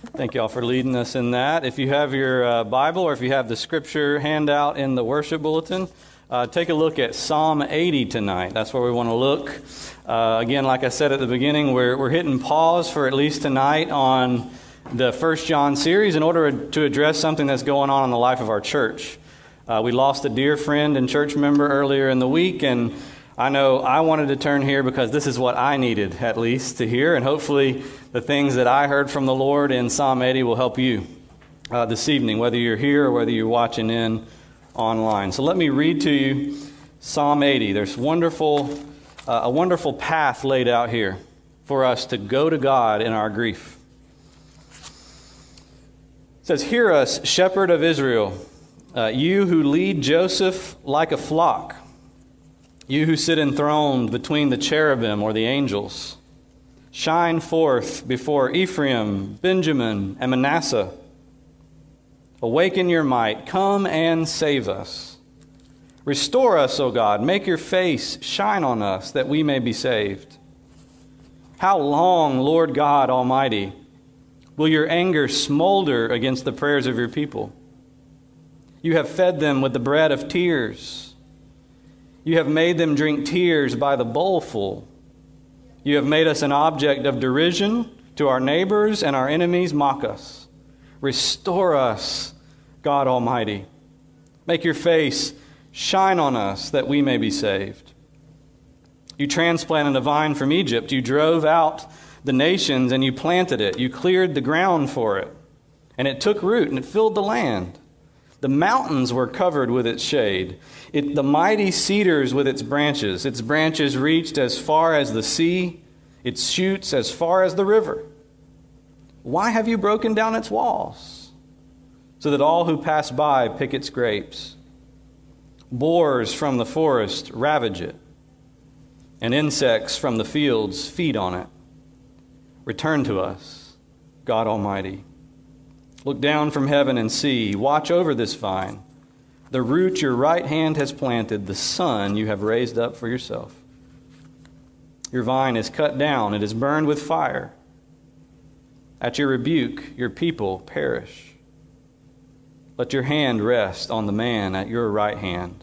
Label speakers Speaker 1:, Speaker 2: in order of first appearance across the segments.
Speaker 1: Thank you all for leading us in that. If you have your uh, Bible or if you have the scripture handout in the worship bulletin, uh, take a look at Psalm 80 tonight. That's where we want to look. Uh, again, like I said at the beginning, we're, we're hitting pause for at least tonight on the First John series in order to address something that's going on in the life of our church. Uh, we lost a dear friend and church member earlier in the week, and I know I wanted to turn here because this is what I needed, at least, to hear, and hopefully the things that I heard from the Lord in Psalm 80 will help you uh, this evening, whether you're here or whether you're watching in online. So let me read to you Psalm 80. There's wonderful, uh, a wonderful path laid out here for us to go to God in our grief. It says, Hear us, shepherd of Israel, uh, you who lead Joseph like a flock you who sit enthroned between the cherubim or the angels, shine forth before Ephraim, Benjamin, and Manasseh. Awaken your might. Come and save us. Restore us, O God. Make your face shine on us that we may be saved. How long, Lord God Almighty, will your anger smolder against the prayers of your people? You have fed them with the bread of tears you have made them drink tears by the bowlful. You have made us an object of derision to our neighbors, and our enemies mock us. Restore us, God Almighty. Make your face shine on us that we may be saved. You transplanted a vine from Egypt. You drove out the nations and you planted it. You cleared the ground for it. And it took root and it filled the land. The mountains were covered with its shade. It, the mighty cedars with its branches. Its branches reached as far as the sea, its shoots as far as the river. Why have you broken down its walls? So that all who pass by pick its grapes. Boars from the forest ravage it, and insects from the fields feed on it. Return to us, God Almighty. Look down from heaven and see. Watch over this vine the root your right hand has planted, the son you have raised up for yourself. Your vine is cut down, it is burned with fire. At your rebuke, your people perish. Let your hand rest on the man at your right hand,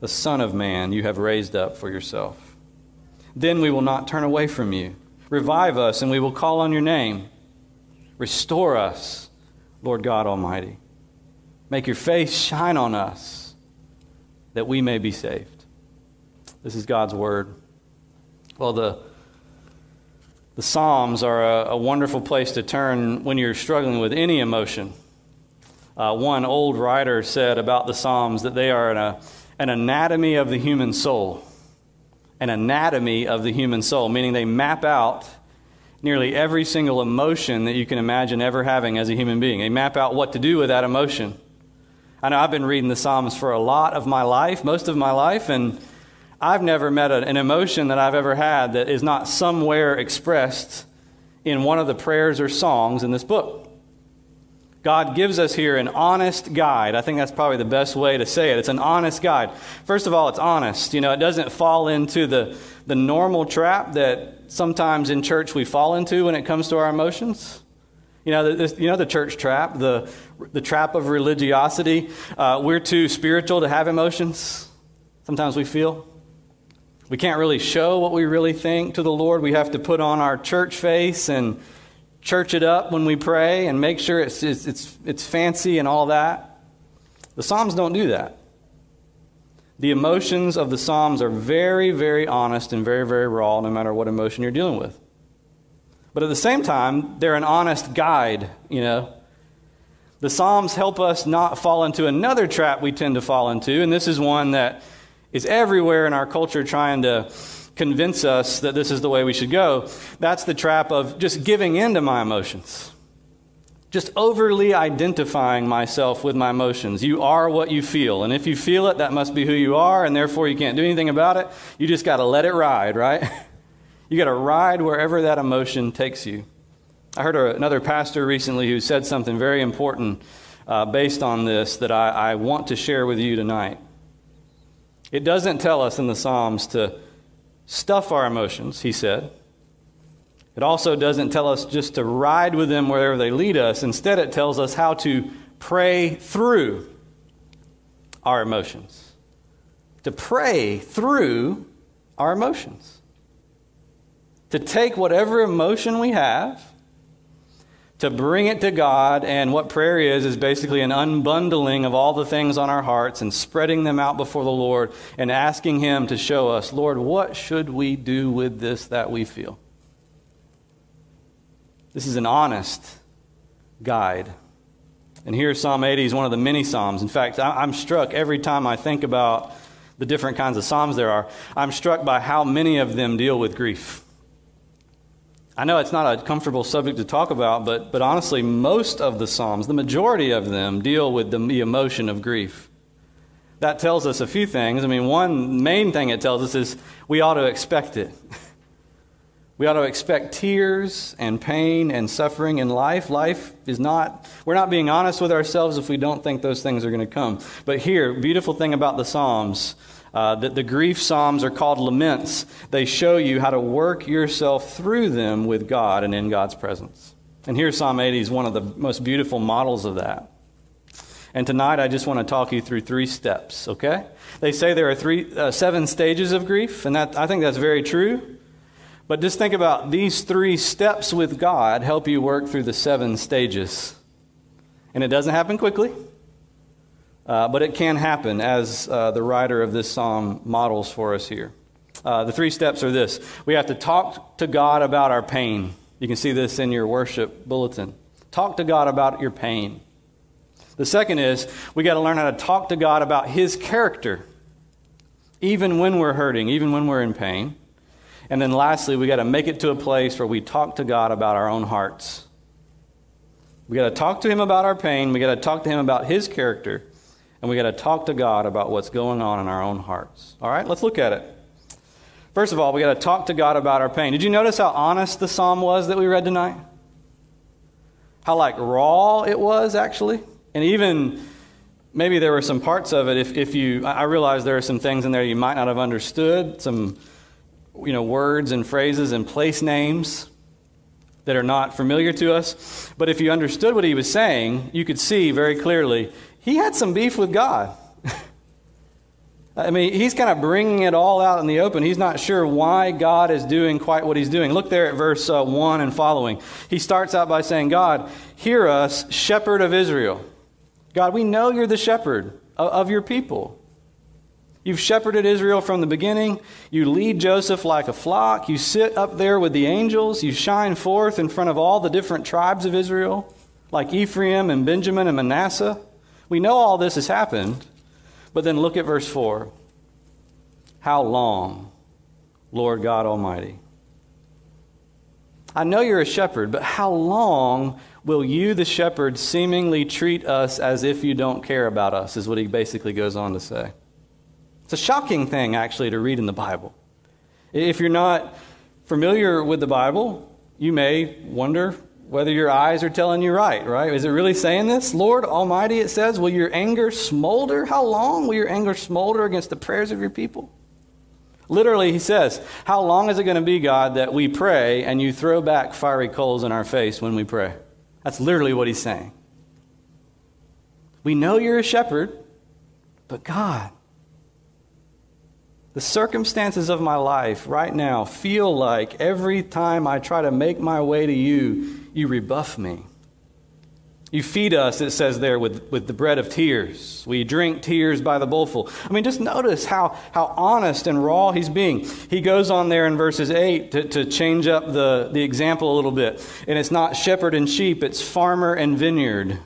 Speaker 1: the Son of Man you have raised up for yourself. Then we will not turn away from you. Revive us, and we will call on your name. Restore us, Lord God Almighty. Make your face shine on us that we may be saved. This is God's word. Well, the, the Psalms are a, a wonderful place to turn when you're struggling with any emotion. Uh, one old writer said about the Psalms that they are an, an anatomy of the human soul. An anatomy of the human soul, meaning they map out nearly every single emotion that you can imagine ever having as a human being. They map out what to do with that emotion. I know I've been reading the Psalms for a lot of my life, most of my life, and I've never met an emotion that I've ever had that is not somewhere expressed in one of the prayers or songs in this book. God gives us here an honest guide. I think that's probably the best way to say it. It's an honest guide. First of all, it's honest. You know, it doesn't fall into the, the normal trap that sometimes in church we fall into when it comes to our emotions. You know, this, you know the church trap, the, the trap of religiosity. Uh, we're too spiritual to have emotions. Sometimes we feel. We can't really show what we really think to the Lord. We have to put on our church face and church it up when we pray and make sure it's, it's, it's, it's fancy and all that. The Psalms don't do that. The emotions of the Psalms are very, very honest and very, very raw, no matter what emotion you're dealing with. But at the same time, they're an honest guide, you know. The Psalms help us not fall into another trap we tend to fall into, and this is one that is everywhere in our culture trying to convince us that this is the way we should go. That's the trap of just giving in to my emotions. Just overly identifying myself with my emotions. You are what you feel. And if you feel it, that must be who you are, and therefore you can't do anything about it. You just got to let it ride, right? You got to ride wherever that emotion takes you. I heard another pastor recently who said something very important uh, based on this that I, I want to share with you tonight. It doesn't tell us in the Psalms to stuff our emotions, he said. It also doesn't tell us just to ride with them wherever they lead us. Instead, it tells us how to pray through our emotions. To pray through our emotions. To take whatever emotion we have, to bring it to God, and what prayer is, is basically an unbundling of all the things on our hearts and spreading them out before the Lord and asking Him to show us, Lord, what should we do with this that we feel? This is an honest guide. And here, Psalm 80 is one of the many Psalms. In fact, I'm struck every time I think about the different kinds of Psalms there are, I'm struck by how many of them deal with grief. I know it's not a comfortable subject to talk about, but, but honestly, most of the Psalms, the majority of them, deal with the, the emotion of grief. That tells us a few things. I mean, one main thing it tells us is we ought to expect it. We ought to expect tears and pain and suffering in life. Life is not, we're not being honest with ourselves if we don't think those things are going to come. But here, beautiful thing about the Psalms, uh, that the grief Psalms are called laments. They show you how to work yourself through them with God and in God's presence. And here, Psalm 80 is one of the most beautiful models of that. And tonight, I just want to talk you through three steps, okay? They say there are three, uh, seven stages of grief, and that, I think that's very true. But just think about these three steps with God help you work through the seven stages. And it doesn't happen quickly, uh, but it can happen, as uh, the writer of this psalm models for us here. Uh, the three steps are this we have to talk to God about our pain. You can see this in your worship bulletin. Talk to God about your pain. The second is we got to learn how to talk to God about His character, even when we're hurting, even when we're in pain. And then lastly, we got to make it to a place where we talk to God about our own hearts. We got to talk to Him about our pain. We got to talk to Him about His character. And we got to talk to God about what's going on in our own hearts. All right, let's look at it. First of all, we got to talk to God about our pain. Did you notice how honest the psalm was that we read tonight? How like raw it was actually? And even maybe there were some parts of it if, if you I realize there are some things in there you might not have understood, some you know, words and phrases and place names that are not familiar to us. But if you understood what he was saying, you could see very clearly he had some beef with God. I mean, he's kind of bringing it all out in the open. He's not sure why God is doing quite what he's doing. Look there at verse uh, 1 and following. He starts out by saying, God, hear us, shepherd of Israel. God, we know you're the shepherd of your people. You've shepherded Israel from the beginning. You lead Joseph like a flock. You sit up there with the angels. You shine forth in front of all the different tribes of Israel, like Ephraim and Benjamin and Manasseh. We know all this has happened. But then look at verse 4. How long, Lord God Almighty? I know you're a shepherd, but how long will you, the shepherd, seemingly treat us as if you don't care about us, is what he basically goes on to say. It's a shocking thing, actually, to read in the Bible. If you're not familiar with the Bible, you may wonder whether your eyes are telling you right, right? Is it really saying this? Lord Almighty, it says, will your anger smolder? How long will your anger smolder against the prayers of your people? Literally, he says, How long is it going to be, God, that we pray and you throw back fiery coals in our face when we pray? That's literally what he's saying. We know you're a shepherd, but God, the circumstances of my life right now feel like every time I try to make my way to you, you rebuff me. You feed us, it says there, with, with the bread of tears. We drink tears by the bowlful. I mean, just notice how, how honest and raw he's being. He goes on there in verses 8 to, to change up the, the example a little bit. And it's not shepherd and sheep, it's farmer and vineyard.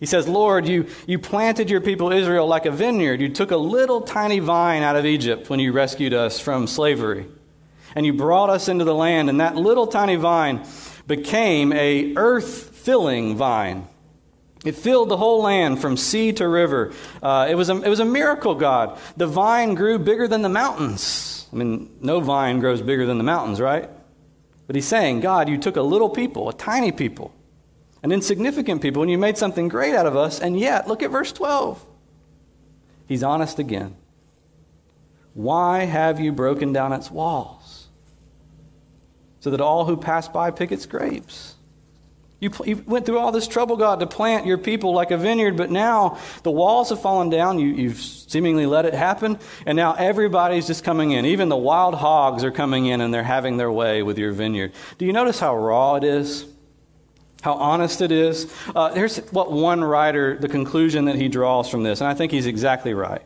Speaker 1: He says, Lord, you, you planted your people Israel like a vineyard. You took a little tiny vine out of Egypt when you rescued us from slavery. And you brought us into the land, and that little tiny vine became a earth-filling vine. It filled the whole land from sea to river. Uh, it, was a, it was a miracle, God. The vine grew bigger than the mountains. I mean, no vine grows bigger than the mountains, right? But he's saying, God, you took a little people, a tiny people, an insignificant people, and you made something great out of us, and yet, look at verse 12. He's honest again. Why have you broken down its walls? so that all who pass by pick its grapes. You, you, went through all this trouble, God, to plant your people like a vineyard, but now the walls have fallen down. You, you've seemingly let it happen, and now everybody's just coming in. Even the wild hogs are coming in and they're having their way with your vineyard. Do you notice how raw it is? How honest it is? Uh, here's what one writer, the conclusion that he draws from this, and I think he's exactly right.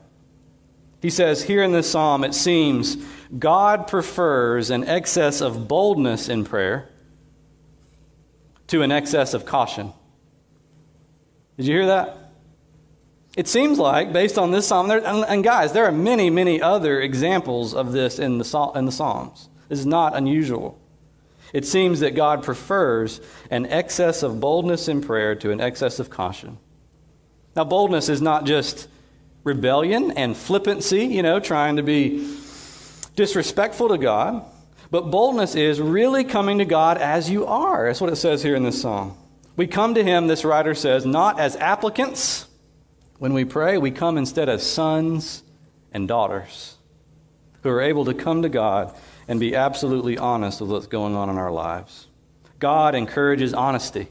Speaker 1: He says here in this psalm, it seems God prefers an excess of boldness in prayer to an excess of caution. Did you hear that? It seems like, based on this psalm, there, and, and, guys, there are many, many other examples of this in the, in the Psalms. This is not unusual. It seems that God prefers an excess of boldness in prayer to an excess of caution. Now, boldness is not just rebellion and flippancy, you know, trying to be disrespectful to God. But boldness is really coming to God as you are. That's what it says here in this song. We come to Him, this writer says, not as applicants. When we pray, we come instead as sons and daughters who are able to come to God and be absolutely honest with what's going on in our lives. God encourages honesty.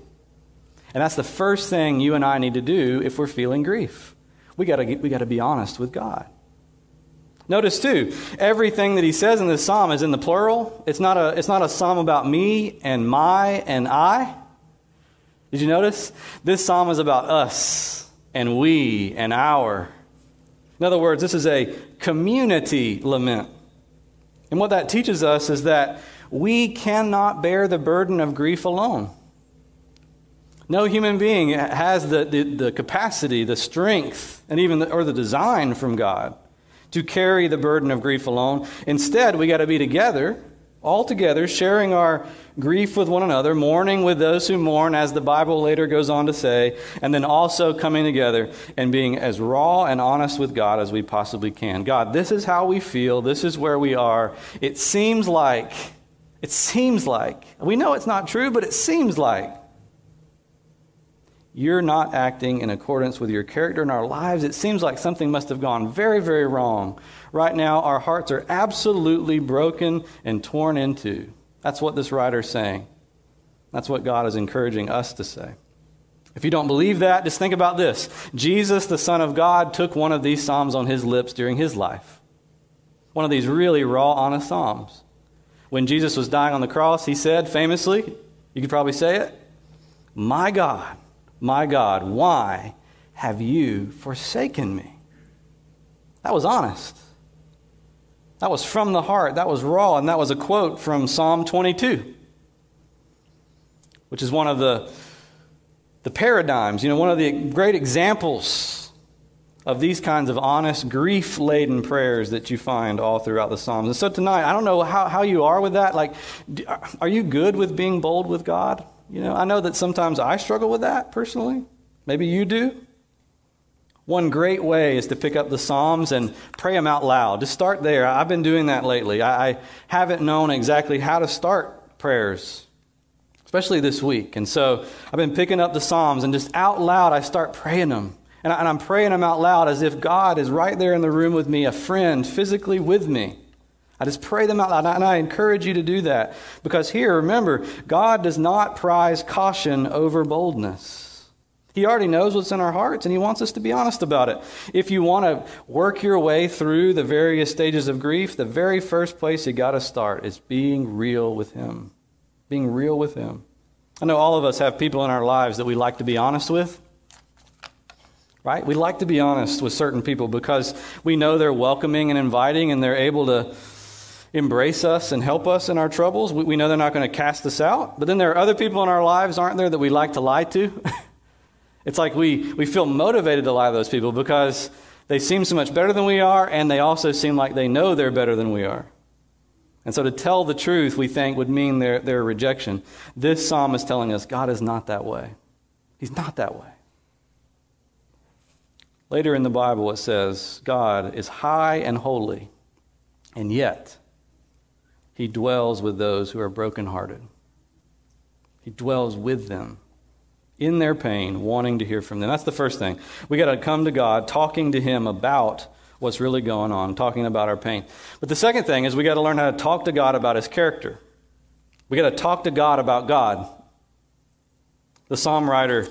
Speaker 1: And that's the first thing you and I need to do if we're feeling grief. We got we to be honest with God. Notice too, everything that he says in this psalm is in the plural. It's not a, it's not a psalm about me and my and I. Did you notice? This psalm is about us and we and our. In other words, this is a community lament. And what that teaches us is that we cannot bear the burden of grief alone. No human being has the, the, the capacity, the strength, and even the, or the design from God to carry the burden of grief alone. Instead, we got to be together, all together, sharing our grief with one another, mourning with those who mourn, as the Bible later goes on to say, and then also coming together and being as raw and honest with God as we possibly can. God, this is how we feel. This is where we are. It seems like, it seems like, we know it's not true, but it seems like you're not acting in accordance with your character in our lives. It seems like something must have gone very, very wrong. Right now, our hearts are absolutely broken and torn into. That's what this writer's saying. That's what God is encouraging us to say. If you don't believe that, just think about this Jesus, the Son of God, took one of these Psalms on his lips during his life. One of these really raw, honest Psalms. When Jesus was dying on the cross, he said famously, you could probably say it, My God, my God, why have you forsaken me? That was honest. That was from the heart. That was raw. And that was a quote from Psalm 22, which is one of the, the paradigms, you know, one of the great examples of these kinds of honest, grief laden prayers that you find all throughout the Psalms. And so tonight, I don't know how, how you are with that. Like, are you good with being bold with God? You know, I know that sometimes I struggle with that personally. Maybe you do. One great way is to pick up the Psalms and pray them out loud. Just start there. I've been doing that lately. I, I haven't known exactly how to start prayers, especially this week. And so I've been picking up the Psalms and just out loud I start praying them. And, I, am praying them out loud as if God is right there in the room with me, a friend physically with me. I just pray them out loud, and I encourage you to do that. Because here, remember, God does not prize caution over boldness. He already knows what's in our hearts, and He wants us to be honest about it. If you want to work your way through the various stages of grief, the very first place you got to start is being real with Him. Being real with Him. I know all of us have people in our lives that we like to be honest with. Right? We like to be honest with certain people because we know they're welcoming and inviting and they're able to embrace us and help us in our troubles. We, we know they're not going to cast us out. But then there are other people in our lives, aren't there, that we like to lie to? it's like we, we feel motivated to lie to those people because they seem so much better than we are, and they also seem like they know they're better than we are. And so to tell the truth, we think, would mean their, their rejection. This psalm is telling us God is not that way. He's not that way. Later in the Bible, it says, God is high and holy, and yet he dwells with those who are brokenhearted. He dwells with them in their pain, wanting to hear from them. That's the first thing. We got to come to God, talking to Him about what's really going on, talking about our pain. But the second thing is we got to learn how to talk to God about His character. We got to talk to God about God. The psalm writer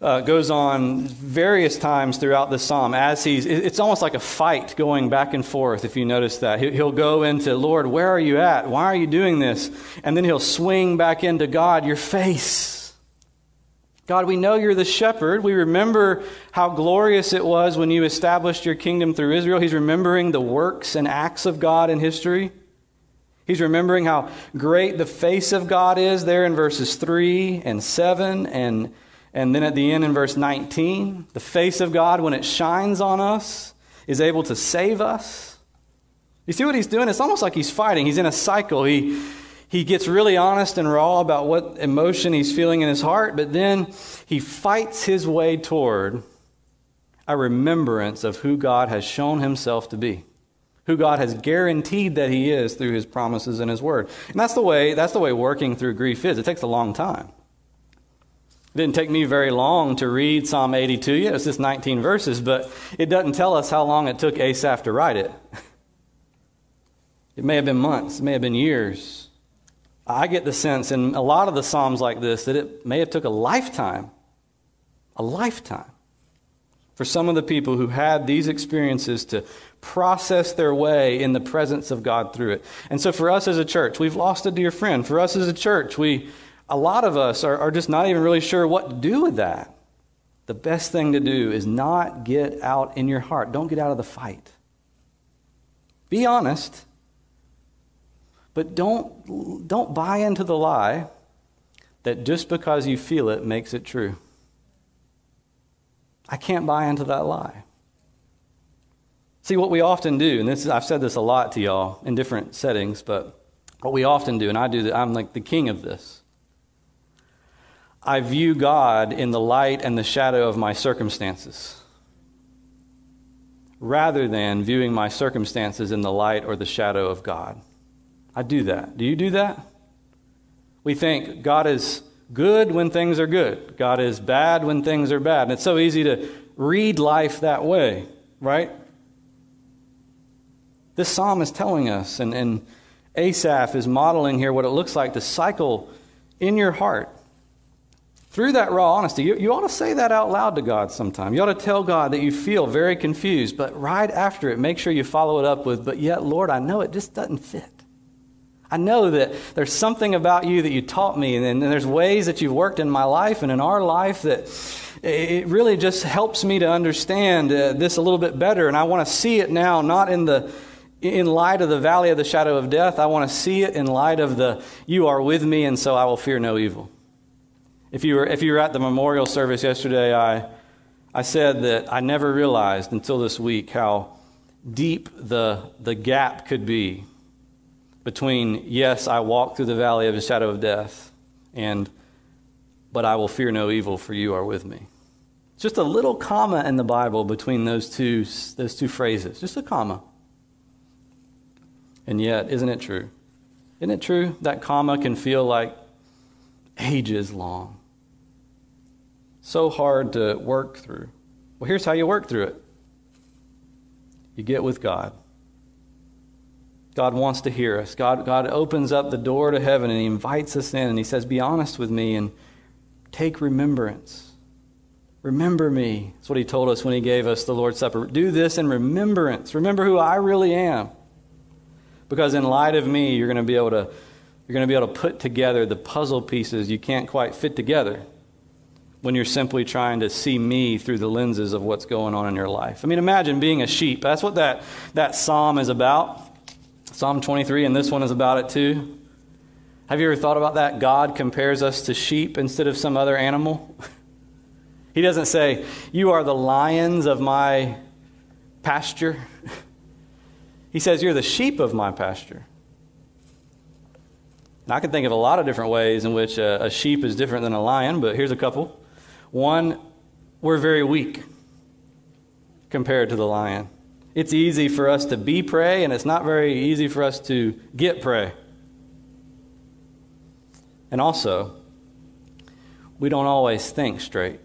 Speaker 1: uh, goes on various times throughout the psalm as he's it's almost like a fight going back and forth if you notice that he'll go into lord where are you at why are you doing this and then he'll swing back into god your face god we know you're the shepherd we remember how glorious it was when you established your kingdom through israel he's remembering the works and acts of god in history He's remembering how great the face of God is there in verses 3 and 7 and and then at the end in verse 19, the face of God, when it shines on us, is able to save us. You see what he's doing? It's almost like he's fighting. He's in a cycle. He, he gets really honest and raw about what emotion he's feeling in his heart, but then he fights his way toward a remembrance of who God has shown himself to be who God has guaranteed that he is through his promises and his word. And that's the way that's the way working through grief is. It takes a long time. It didn't take me very long to read Psalm 82. Yeah, it's just 19 verses, but it doesn't tell us how long it took Asaph to write it. It may have been months, it may have been years. I get the sense in a lot of the Psalms like this that it may have took a lifetime, a lifetime for some of the people who had these experiences to process their way in the presence of God through it. And so for us as a church, we've lost a dear friend. For us as a church, we a lot of us are, are just not even really sure what to do with that. The best thing to do is not get out in your heart. Don't get out of the fight. Be honest, but don't, don't buy into the lie that just because you feel it makes it true. I can't buy into that lie. See, what we often do, and this, I've said this a lot to y'all in different settings, but what we often do, and I do, I'm like the king of this. I view God in the light and the shadow of my circumstances, rather than viewing my circumstances in the light or the shadow of God. I do that. Do you do that? We think God is good when things are good, God is bad when things are bad. And it's so easy to read life that way, right? This psalm is telling us, and, and Asaph is modeling here what it looks like to cycle in your heart. Through that raw honesty, you, you ought to say that out loud to God sometime. You ought to tell God that you feel very confused, but right after it, make sure you follow it up with, But yet, Lord, I know it just doesn't fit. I know that there's something about you that you taught me, and, and there's ways that you've worked in my life and in our life that it really just helps me to understand uh, this a little bit better. And I want to see it now, not in the in light of the valley of the shadow of death, I want to see it in light of the you are with me, and so I will fear no evil. If you were, if you were at the memorial service yesterday, I, I said that I never realized until this week how deep the, the gap could be between, yes, I walk through the valley of the shadow of death, and, but I will fear no evil, for you are with me. Just a little comma in the Bible between those two, those two phrases, just a comma. And yet, isn't it true? Isn't it true that comma can feel like ages long? So hard to work through. Well, here's how you work through it you get with God. God wants to hear us. God, God opens up the door to heaven and He invites us in and He says, Be honest with me and take remembrance. Remember me. That's what He told us when He gave us the Lord's Supper. Do this in remembrance. Remember who I really am. Because in light of me, you're going to be able to you're going to be able to put together the puzzle pieces you can't quite fit together when you're simply trying to see me through the lenses of what's going on in your life. I mean, imagine being a sheep. That's what that, that psalm is about. Psalm 23, and this one is about it too. Have you ever thought about that? God compares us to sheep instead of some other animal. he doesn't say, You are the lions of my pasture. He says, You're the sheep of my pasture. Now, I can think of a lot of different ways in which a, a sheep is different than a lion, but here's a couple. One, we're very weak compared to the lion. It's easy for us to be prey, and it's not very easy for us to get prey. And also, we don't always think straight.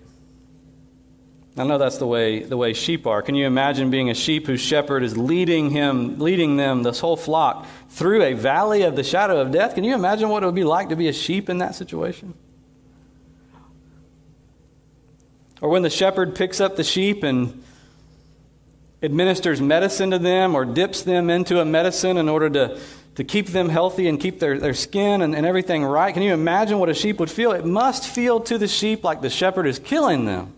Speaker 1: I know that's the way the way sheep are. Can you imagine being a sheep whose shepherd is leading him, leading them, this whole flock, through a valley of the shadow of death? Can you imagine what it would be like to be a sheep in that situation? Or when the shepherd picks up the sheep and administers medicine to them or dips them into a medicine in order to, to keep them healthy and keep their, their skin and, and everything right. Can you imagine what a sheep would feel? It must feel to the sheep like the shepherd is killing them.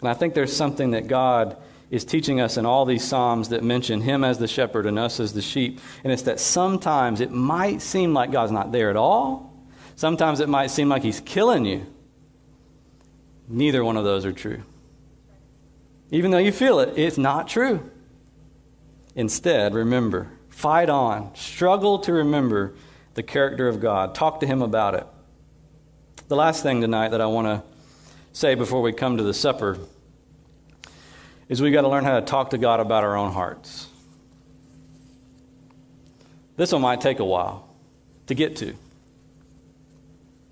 Speaker 1: And I think there's something that God is teaching us in all these Psalms that mention Him as the shepherd and us as the sheep. And it's that sometimes it might seem like God's not there at all. Sometimes it might seem like He's killing you. Neither one of those are true. Even though you feel it, it's not true. Instead, remember, fight on, struggle to remember the character of God. Talk to Him about it. The last thing tonight that I want to say before we come to the supper is we've got to learn how to talk to God about our own hearts. This one might take a while to get to.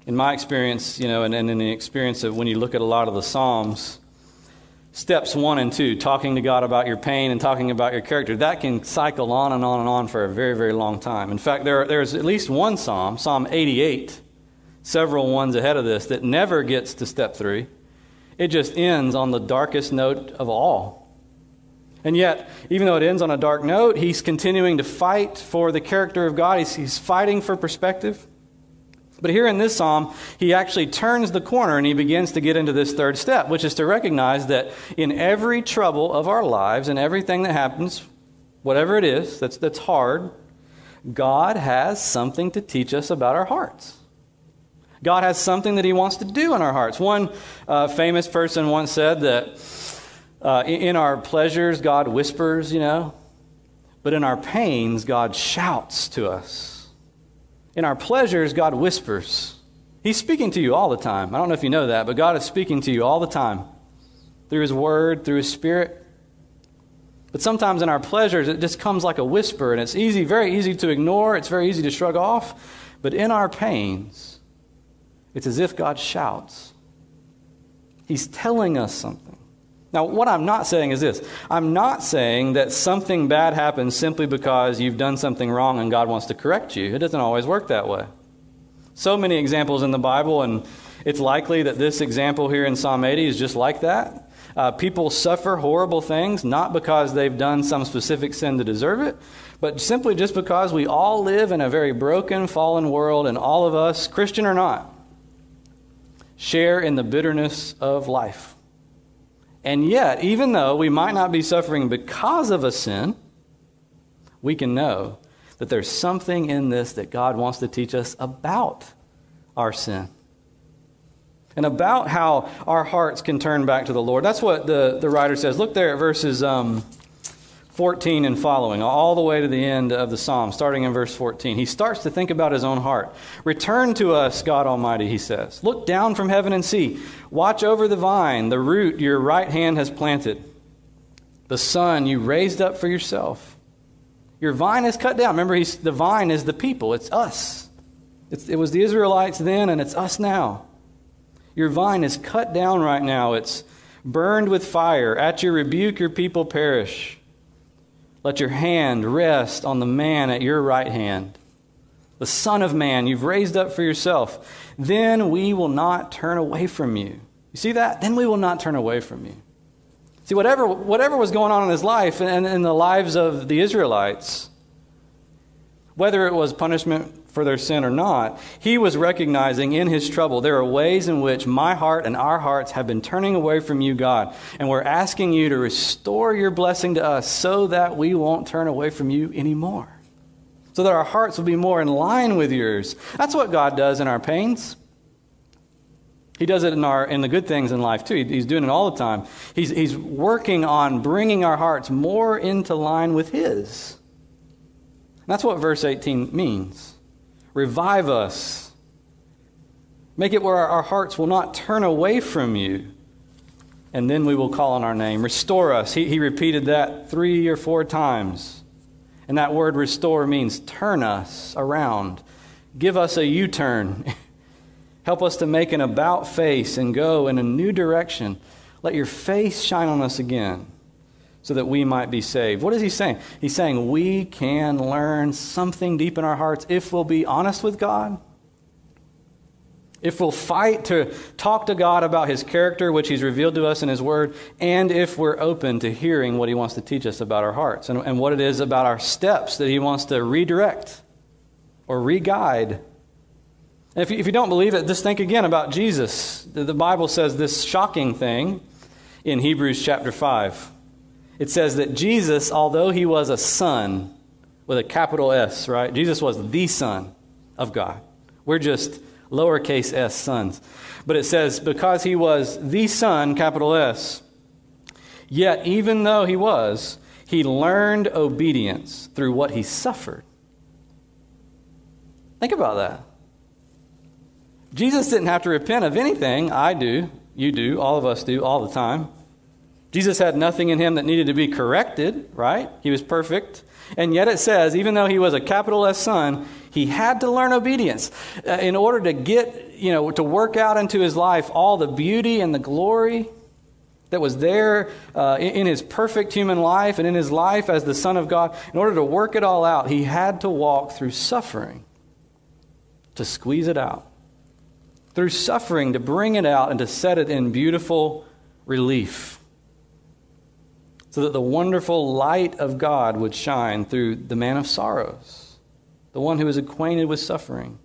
Speaker 1: In my experience, you know, and, and in the experience of when you look at a lot of the Psalms, steps one and two, talking to God about your pain and talking about your character, that can cycle on and on and on for a very, very long time. In fact, there, there's at least one Psalm, Psalm 88, several ones ahead of this, that never gets to step three. It just ends on the darkest note of all. And yet, even though it ends on a dark note, he's continuing to fight for the character of God. He's, he's fighting for perspective. But here in this psalm, he actually turns the corner and he begins to get into this third step, which is to recognize that in every trouble of our lives and everything that happens, whatever it is that's, that's hard, God has something to teach us about our hearts. God has something that He wants to do in our hearts. One uh, famous person once said that uh, in our pleasures, God whispers, you know, but in our pains, God shouts to us. In our pleasures, God whispers. He's speaking to you all the time. I don't know if you know that, but God is speaking to you all the time through His Word, through His Spirit. But sometimes in our pleasures, it just comes like a whisper, and it's easy, very easy to ignore. It's very easy to shrug off. But in our pains, it's as if God shouts. He's telling us something. Now, what I'm not saying is this I'm not saying that something bad happens simply because you've done something wrong and God wants to correct you. It doesn't always work that way. So many examples in the Bible, and it's likely that this example here in Psalm 80 is just like that. Uh, people suffer horrible things not because they've done some specific sin to deserve it, but simply just because we all live in a very broken, fallen world, and all of us, Christian or not, share in the bitterness of life. And yet, even though we might not be suffering because of a sin, we can know that there's something in this that God wants to teach us about our sin and about how our hearts can turn back to the Lord. That's what the, the writer says. Look there at verses um, 14 and following, all the way to the end of the psalm, starting in verse 14. He starts to think about his own heart. Return to us, God Almighty, he says. Look down from heaven and see. Watch over the vine, the root your right hand has planted, the son you raised up for yourself. Your vine is cut down. Remember, he's, the vine is the people, it's us. It's, it was the Israelites then, and it's us now. Your vine is cut down right now. It's burned with fire. At your rebuke, your people perish. Let your hand rest on the man at your right hand, the Son of Man you've raised up for yourself. Then we will not turn away from you. You see that? Then we will not turn away from you. See, whatever, whatever was going on in his life and in the lives of the Israelites, whether it was punishment for their sin or not, he was recognizing in his trouble there are ways in which my heart and our hearts have been turning away from you, God. And we're asking you to restore your blessing to us so that we won't turn away from you anymore. So that our hearts will be more in line with yours. That's what God does in our pains. He does it in, our, in the good things in life too. He's doing it all the time. He's, he's working on bringing our hearts more into line with His. That's what verse 18 means. Revive us. Make it where our hearts will not turn away from you. And then we will call on our name. Restore us. He, he repeated that three or four times. And that word restore means turn us around. Give us a U turn. Help us to make an about face and go in a new direction. Let your face shine on us again so that we might be saved. What is he saying? He's saying we can learn something deep in our hearts if we'll be honest with God if we'll fight to talk to God about His character, which He's revealed to us in His Word, and if we're open to hearing what He wants to teach us about our hearts and, and what it is about our steps that He wants to redirect or re guide. And if you, if you don't believe it, just think again about Jesus. The, the Bible says this shocking thing in Hebrews chapter 5. It says that Jesus, although He was a Son, with a capital S, right? Jesus was the Son of God. We're just lowercase s sons. But it says, because he was the Son, capital S, yet even though he was, he learned obedience through what he suffered. Think about that. Jesus didn't have to repent of anything. I do. You do. All of us do all the time. Jesus had nothing in him that needed to be corrected, right? He was perfect. And yet it says, even though he was a capital S son, he had to learn obedience uh, in order to get, you know, to work out into his life all the beauty and the glory that was there uh, in, in his perfect human life and in his life as the Son of God. In order to work it all out, he had to walk through suffering to squeeze it out, through suffering to bring it out and to set it in beautiful relief so that the wonderful light of God would shine through the man of sorrows, the one who is acquainted with suffering.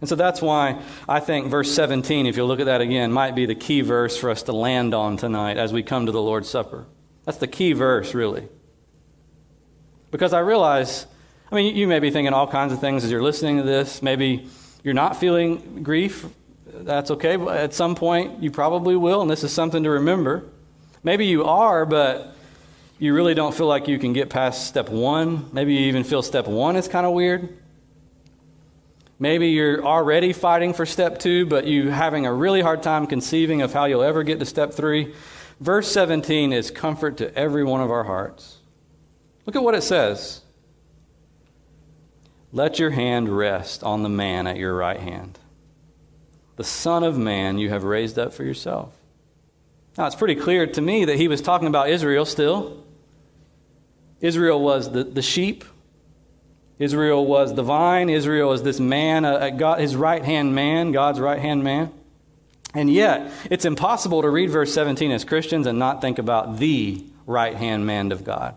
Speaker 1: And so that's why I think verse 17, if you'll look at that again, might be the key verse for us to land on tonight as we come to the Lord's Supper. That's the key verse, really. Because I realize, I mean, you may be thinking all kinds of things as you're listening to this. Maybe you're not feeling grief. That's okay. But at some point, you probably will, and this is something to remember. Maybe you are, but you really don't feel like you can get past step one. Maybe you even feel step one is kind of weird. Maybe you're already fighting for step two, but you're having a really hard time conceiving of how you'll ever get to step three. Verse 17 is comfort to every one of our hearts. Look at what it says. Let your hand rest on the man at your right hand, the Son of Man you have raised up for yourself. Now, it's pretty clear to me that he was talking about Israel still. Israel was the, the sheep. Israel was the vine. Israel was this man, uh, God, his right hand man, God's right hand man. And yet, it's impossible to read verse 17 as Christians and not think about the right hand man of God.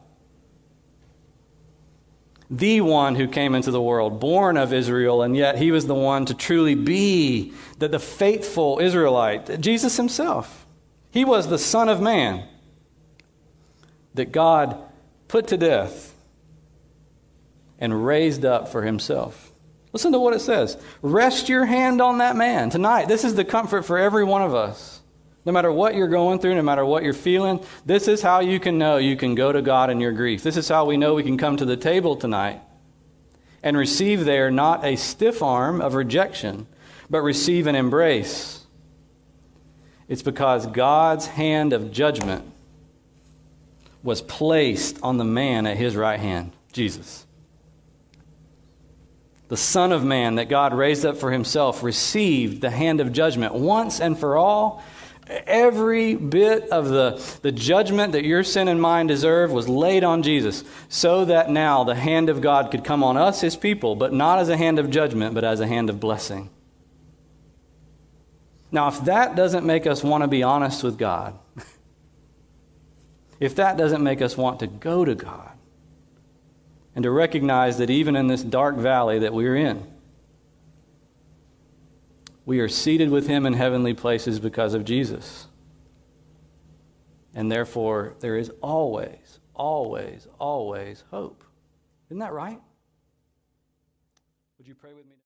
Speaker 1: The one who came into the world, born of Israel, and yet he was the one to truly be the, the faithful Israelite, Jesus himself. He was the Son of Man that God put to death, and raised up for himself. Listen to what it says. Rest your hand on that man tonight. This is the comfort for every one of us. No matter what you're going through, no matter what you're feeling, this is how you can know you can go to God in your grief. This is how we know we can come to the table tonight and receive there not a stiff arm of rejection, but receive an embrace. It's because God's hand of judgment was placed on the man at his right hand, Jesus. The Son of Man that God raised up for himself received the hand of judgment once and for all. Every bit of the, the judgment that your sin and mine deserve was laid on Jesus, so that now the hand of God could come on us, his people, but not as a hand of judgment, but as a hand of blessing. Now, if that doesn't make us want to be honest with God, if that doesn't make us want to go to God and to recognize that even in this dark valley that we're in, we are seated with Him in heavenly places because of Jesus. And therefore, there is always, always, always hope. Isn't that right? Would you pray with me?